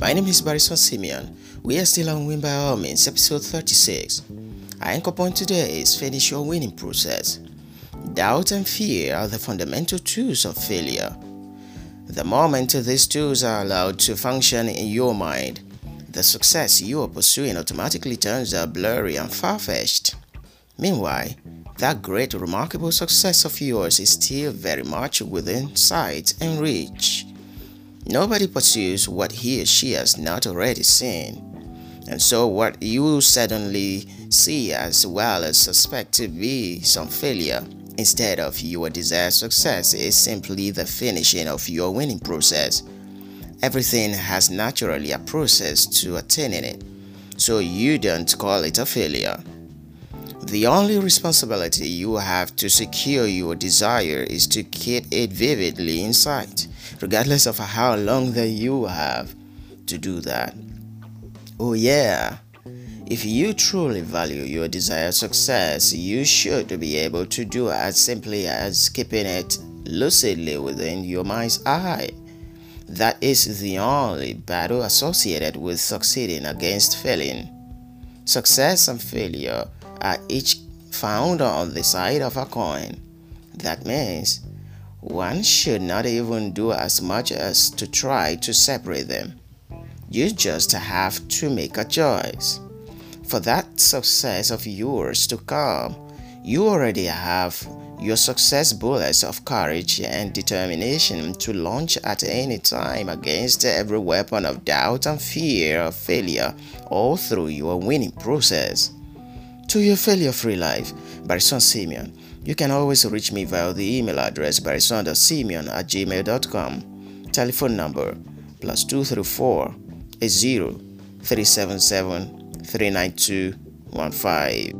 My name is Barison Simeon. We are still on Win by All Means, episode 36. Our anchor point today is finish your winning process. Doubt and fear are the fundamental tools of failure. The moment these tools are allowed to function in your mind, the success you are pursuing automatically turns out blurry and far fetched. Meanwhile, that great, remarkable success of yours is still very much within sight and reach. Nobody pursues what he or she has not already seen. And so, what you suddenly see as well as suspect to be some failure instead of your desired success is simply the finishing of your winning process. Everything has naturally a process to attaining it, so you don't call it a failure. The only responsibility you have to secure your desire is to keep it vividly in sight, regardless of how long that you have to do that. Oh, yeah. If you truly value your desired success, you should be able to do as simply as keeping it lucidly within your mind's eye. That is the only battle associated with succeeding against failing. Success and failure are each found on the side of a coin. That means one should not even do as much as to try to separate them. You just have to make a choice. For that success of yours to come, you already have your success bullets of courage and determination to launch at any time against every weapon of doubt and fear of failure all through your winning process to your failure free life, by Barison Simeon. You can always reach me via the email address barison.simeon at gmail.com. Telephone number plus 234 80 377 39215.